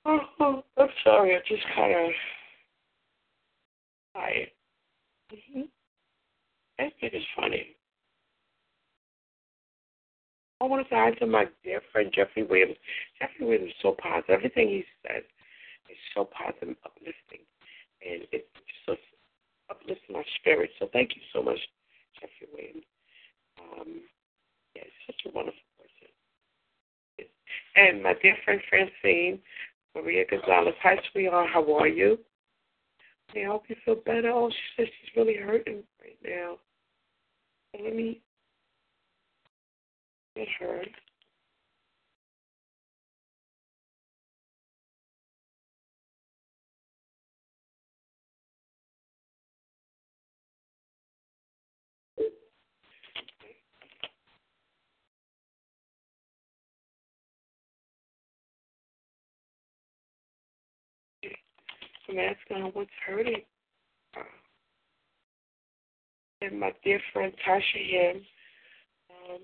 Oh, I'm sorry. I just kind of tired. Mm-hmm. I think it's funny. I want to say hi to my dear friend Jeffrey Williams. Jeffrey Williams is so positive. Everything he says is so positive and uplifting. And it just uplifts my spirit. So thank you so much, Jeffrey Williams. Um, yeah, he's such a wonderful person. And my dear friend Francine, Maria Gonzalez. Hi, sweetheart. How are you? I hope you feel better. Oh, she says she's really hurting right now. Let me get her. I'm asking her what's hurting. Uh, and my dear friend Tasha Yim. Um,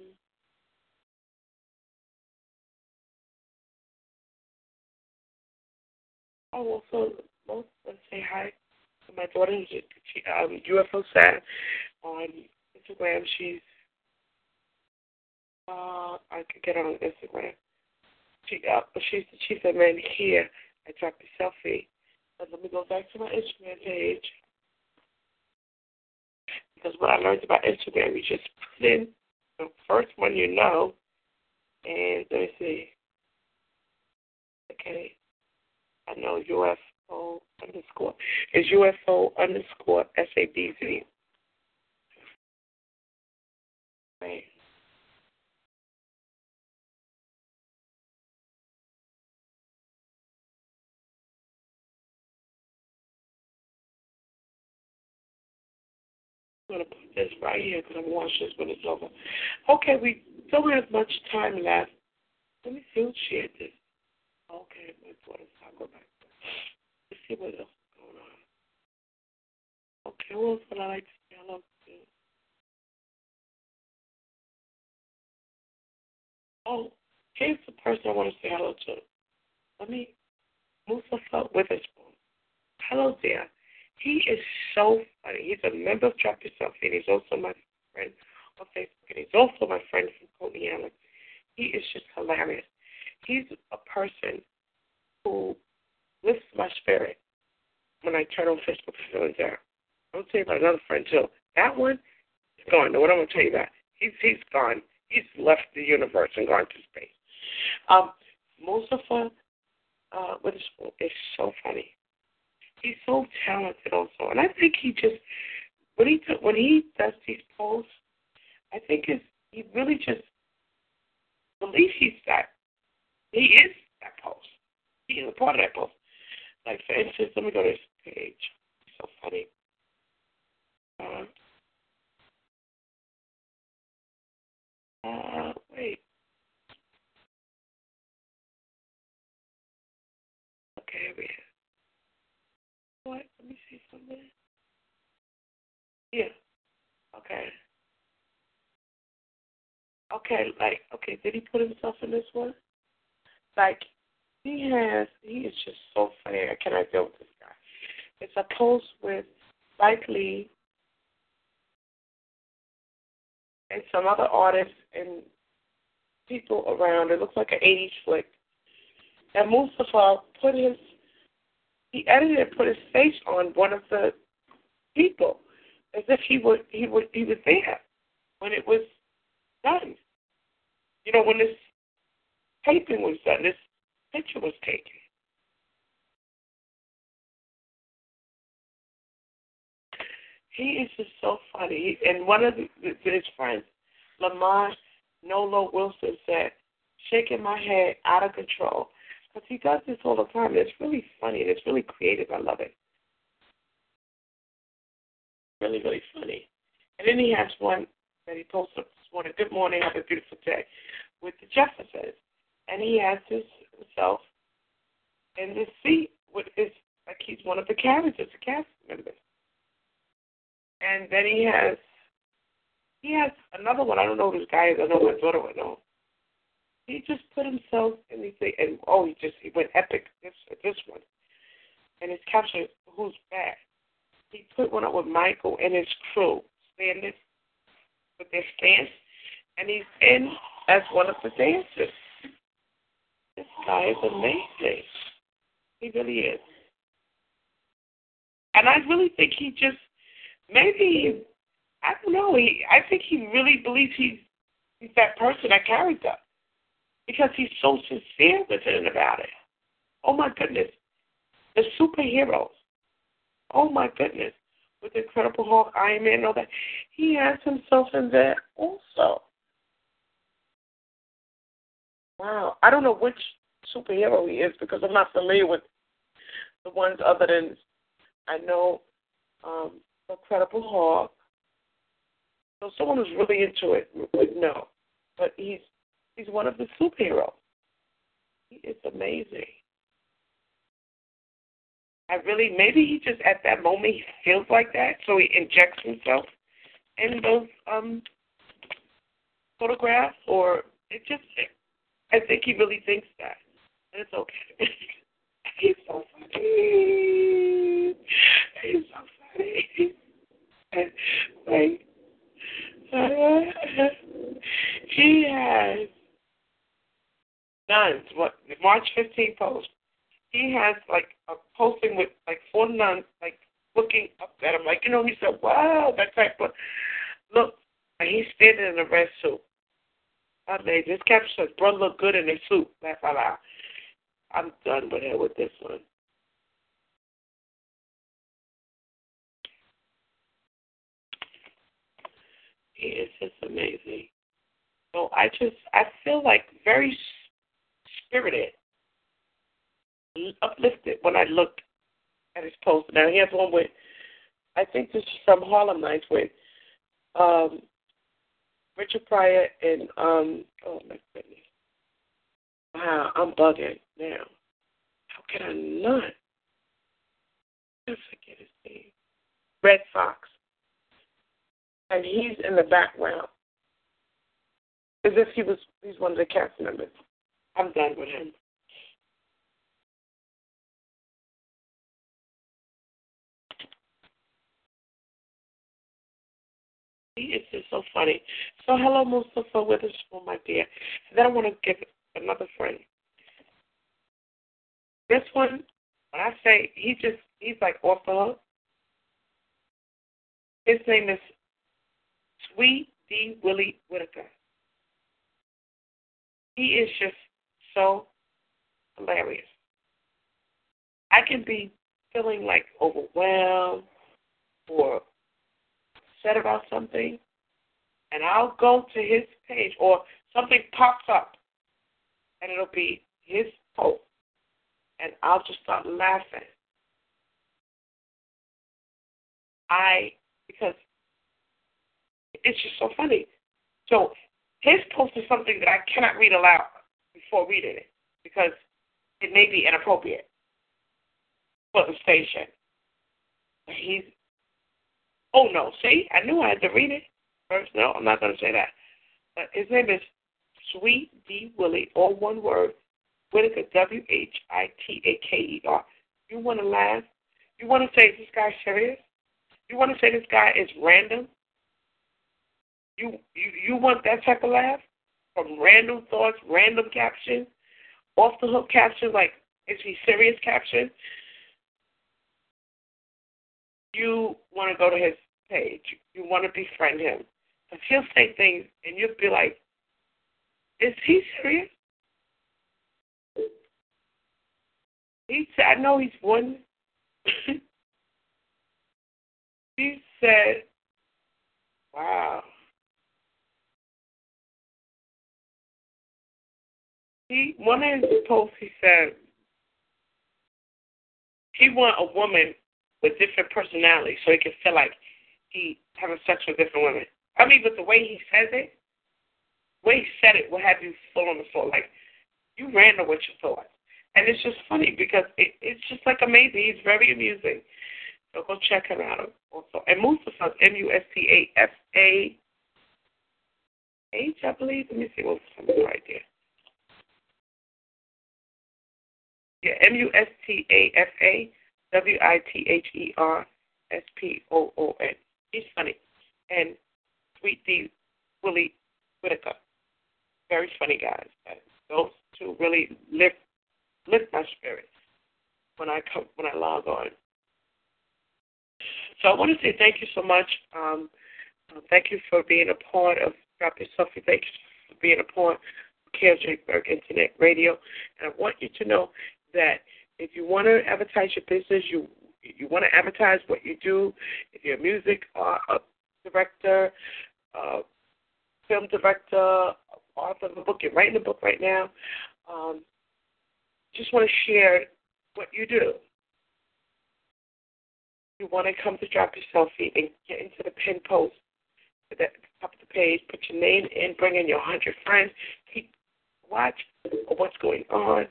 oh, also, let's say hi to my daughter, she, um, UFO Sad on Instagram. She's Uh, I could get on Instagram. She, uh, she, she said, man, here, I dropped a selfie. Let me go back to my Instagram page. Because what I learned about Instagram, you just put in the first one you know, and let me see. Okay. I know UFO underscore. Is UFO underscore SABZ. Right. Going to put this right here because I'm watching this when it's over. Okay, we don't have much time left. Let me see who shared this. Okay, my daughter's I'll go back. Let's see what else is going on. Okay, who else would I like to say hello to? Oh, here's the person I want to say hello to. Let me, Mustafa Witherspoon. Hello there. He is so funny. He's a member of Drop Yo Selfie, and he's also my friend on Facebook, and he's also my friend from Coney Island. He is just hilarious. He's a person who lifts my spirit when I turn on Facebook and feeling down. Gonna tell you about another friend too. That one is gone. What I'm gonna tell you about? He's he's gone. He's left the universe and gone to space. Um, Mustafa uh, Witherspoon is so funny. He's so talented also, and I think he just when he when he does these posts, I think it's he really just believes he's that he is that post. He is a part of that post. Like for instance, let me go to this page. It's so funny. Uh, uh, wait. Okay, here we have. What? Let me see something. Yeah. Okay. Okay, like, okay, did he put himself in this one? Like, he has, he is just so funny. I cannot deal with this guy. It's a post with Spike Lee and some other artists and people around. It looks like an 80s flick. And Mustafa put his, he edited and put his face on one of the people as if he would he would he was there when it was done. You know, when this taping was done, this picture was taken. He is just so funny. And one of the, his friends, Lamar Nolo Wilson, said, shaking my head out of control. Because he does this all the time. It's really funny. It's really creative. I love it. Really, really funny. And then he has one that he posted this morning. Good morning. Have a beautiful day. With the Jeffersons. And he has his, himself in this seat with his, like he's one of the characters, the cast members. And then he has he has another one. I don't know who this guy is. I know my daughter would know. He just put himself in these things, and oh, he just he went epic this this one, and his caption who's bad. He put one up with Michael and his crew standing with their stance, and he's in as one of the dancers. This guy is amazing. He really is. And I really think he just maybe I don't know. He I think he really believes he's he's that person, that character, because he's so sincere with it about it. Oh my goodness, the superheroes. Oh my goodness, with the Incredible Hulk, Iron Man, and all that. He has himself in there also. Wow, I don't know which superhero he is because I'm not familiar with the ones other than I know um, Incredible Hulk. So someone who's really into it would know. But he's he's one of the superheroes. He is amazing. I really maybe he just at that moment he feels like that, so he injects himself in those um photographs or it just I think he really thinks that. And it's okay. He's so funny. He's so funny. Like, uh, He has nuns. What March 15th post? He has like a posting with like four nuns, like looking up at him, like you know. He said, "Wow, that type of look." And he's standing in a red suit. I made this caption says, "Brother look good in a suit." Laugh out loud. I'm done with it with this one. It's just amazing. So I just I feel like very spirited, uplifted when I look at his post. Now he has one with I think this is from Harlem Nights with um Richard Pryor and um oh my goodness. Wow, I'm bugging now. How can I not? I forget his name. Redd Foxx. And he's in the background. As if he was he's one of the cast members. I'm done with him. It's just so funny. So hello, Mustafa Witherspoon, my dear. And then I want to give another friend. This one, when I say he just he's like off the hook. His name is Sweet D. Willie Whitaker. He is just so hilarious. I can be feeling like overwhelmed or upset about something, and I'll go to his page or something pops up, and it'll be his post, and I'll just start laughing. I because it's just so funny. So his post is something that I cannot read aloud before reading it because it may be inappropriate for the station. He's oh no, see, I knew I had to read it first. No, I'm not going to say that. But his name is Sweet D Willie, all one word. Whitaker, W H I T A K E R. You want to laugh? You want to say, is this guy serious? You want to say this guy is random? You you you want that type of laugh from random thoughts, random captions, off the hook captions, like is he serious caption? You want to go to his page. You want to befriend him. Because he'll say things and you'll be like, is he serious? He said, I know he's one. he said, wow. He one of his posts he said he want a woman with different personalities so he can feel like he having sex with different women. I mean, but the way he says it, the way he said it will have you full on the floor. Like you random with your thoughts. And it's just funny because it, it's just like amazing. He's very amusing. So go check him out also. And Mustafa M U S T A F A H, I believe. Let me see what's right there. Yeah, M U S T A F A W I T H E R S P O O N. He's funny. And Sweet D Willie Whitaker. Very funny guys. Those two really lift lift my spirits when I come when I log on. So I want to say thank you so much. Um, thank you for being a part of Drop Yo Selfie. Thank you for being a part of KLJ Burke Internet Radio. And I want you to know that if you want to advertise your business, you you want to advertise what you do, if you're a music uh, director, uh, film director, author of a book, you're writing a book right now, um, just want to share what you do. You want to come to drop yo selfie and get into the pin post at the top of the page, put your name in, bring in your 100 friends, keep watch what's going on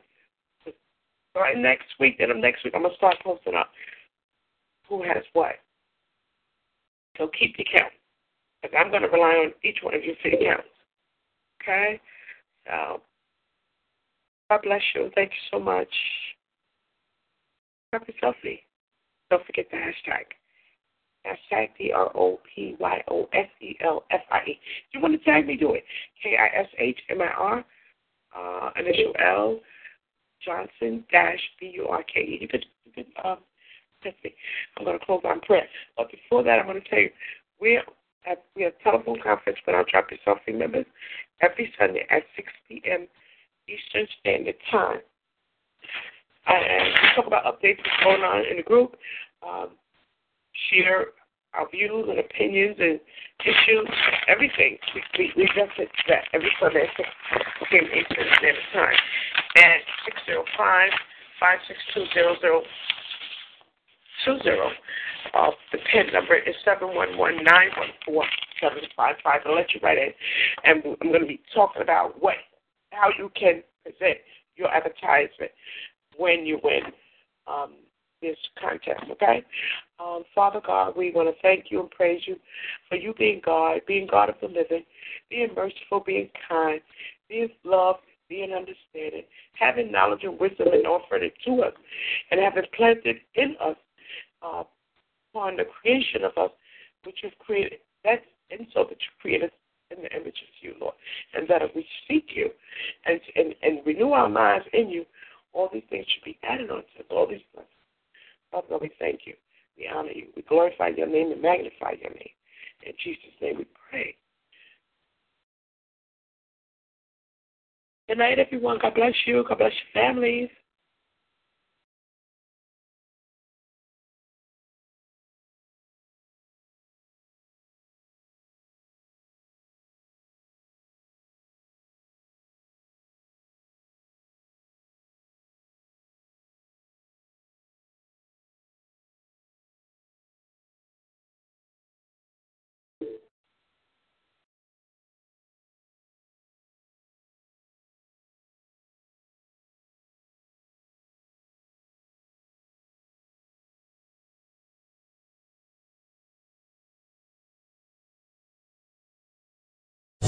right next week, then next week I'm gonna start posting up who has what. So keep your count. Because I'm gonna rely on each one of you for your counts. Okay? So God bless you. Thank you so much. Happy selfie. Don't forget the hashtag. Hashtag tag D R O P Y O S E L F I E. If you want to tag me, do it. K I S H M I R, uh, initial L, Johnson dash B U R K E. You could, you um. I'm going to close on prayer. But before that, I want to tell you, we're at, we have telephone conference with our Drop Yo Selfie members every Sunday at 6 p.m. Eastern Standard Time. And we talk about updates that's going on in the group, um, share our views and opinions and issues, everything. We, we, we just did that every Sunday at 6 p.m. Eastern Standard Time. And 605 562 0020. Uh, the PIN number is seven one one nine one four seven five five. I'll let you write it. And I'm going to be talking about what, how you can present your advertisement when you win um, this contest. Okay, um, Father God, we want to thank you and praise you for you being God, being God of the living, being merciful, being kind, being love, being understanding, having knowledge and wisdom and offering it to us, and having planted in us uh, upon the creation of us, which you've created. That's and so that you created in the image of you, Lord, and that if we seek you and and, and renew our minds in you, all these things should be added on to us. All these blessings. Father we thank you. We honor you. We glorify your name and magnify your name. In Jesus' name we pray. Good night, everyone. God bless you. God bless your families.